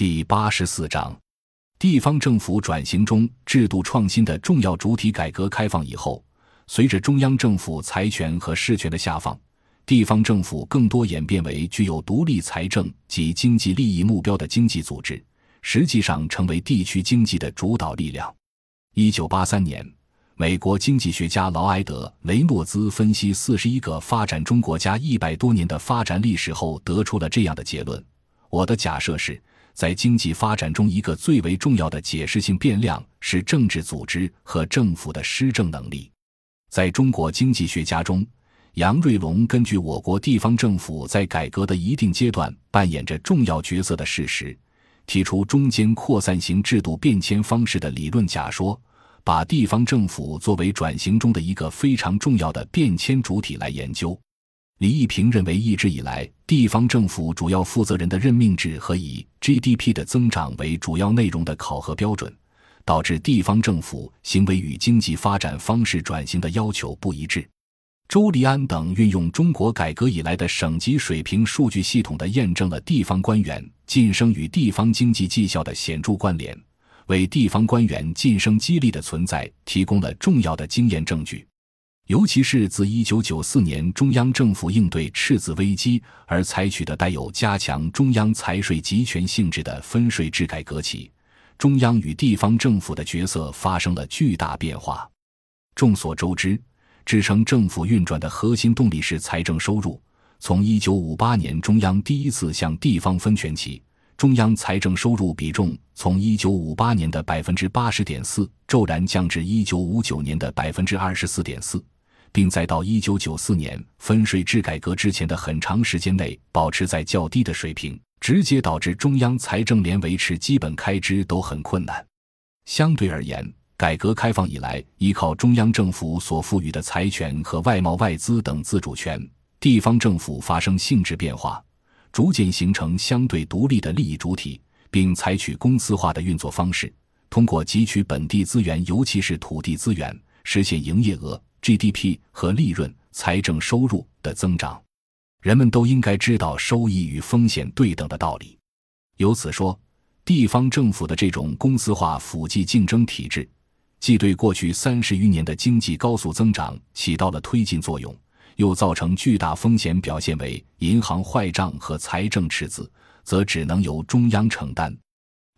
第八十四章，地方政府转型中制度创新的重要主体改革开放以后，随着中央政府财权和事权的下放，地方政府更多演变为具有独立财政及经济利益目标的经济组织，实际上成为地区经济的主导力量。一九八三年，美国经济学家劳埃德·雷诺兹分析四十一个发展中国家一百多年的发展历史后，得出了这样的结论：我的假设是。在经济发展中，一个最为重要的解释性变量是政治组织和政府的施政能力。在中国经济学家中，杨瑞龙根据我国地方政府在改革的一定阶段扮演着重要角色的事实，提出中间扩散型制度变迁方式的理论假说，把地方政府作为转型中的一个非常重要的变迁主体来研究。李义平认为，一直以来，地方政府主要负责人的任命制和以 GDP 的增长为主要内容的考核标准，导致地方政府行为与经济发展方式转型的要求不一致。周立安等运用中国改革以来的省级水平数据系统的验证了地方官员晋升与地方经济绩效的显著关联，为地方官员晋升激励的存在提供了重要的经验证据。尤其是自1994年中央政府应对赤字危机而采取的带有加强中央财税集权性质的分税制改革起，中央与地方政府的角色发生了巨大变化。众所周知，支撑政府运转的核心动力是财政收入。从1958年中央第一次向地方分权起，中央财政收入比重从1958年的百分之八十点四骤然降至1959年的百分之二十四点四。并在到一九九四年分税制改革之前的很长时间内保持在较低的水平，直接导致中央财政连维持基本开支都很困难。相对而言，改革开放以来，依靠中央政府所赋予的财权和外贸外资等自主权，地方政府发生性质变化，逐渐形成相对独立的利益主体，并采取公司化的运作方式，通过汲取本地资源，尤其是土地资源，实现营业额。GDP 和利润、财政收入的增长，人们都应该知道收益与风险对等的道理。由此说，地方政府的这种公司化辅计竞争体制，既对过去三十余年的经济高速增长起到了推进作用，又造成巨大风险，表现为银行坏账和财政赤字，则只能由中央承担。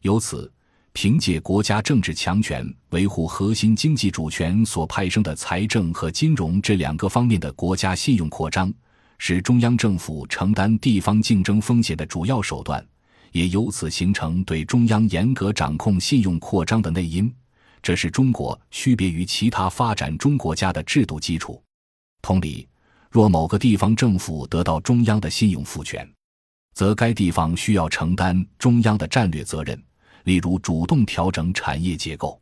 由此。凭借国家政治强权维护核心经济主权所派生的财政和金融这两个方面的国家信用扩张，是中央政府承担地方竞争风险的主要手段，也由此形成对中央严格掌控信用扩张的内因。这是中国区别于其他发展中国家的制度基础。同理，若某个地方政府得到中央的信用赋权，则该地方需要承担中央的战略责任。例如，主动调整产业结构。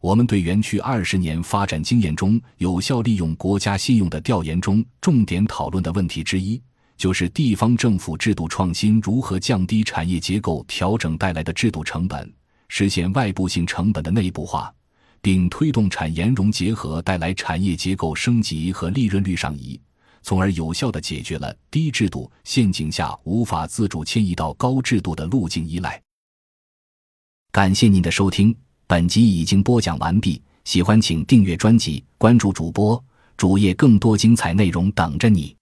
我们对园区二十年发展经验中有效利用国家信用的调研中，重点讨论的问题之一，就是地方政府制度创新如何降低产业结构调整带来的制度成本，实现外部性成本的内部化，并推动产研融结合带来产业结构升级和利润率上移，从而有效地解决了低制度陷阱下无法自主迁移到高制度的路径依赖。感谢您的收听，本集已经播讲完毕。喜欢请订阅专辑，关注主播主页，更多精彩内容等着你。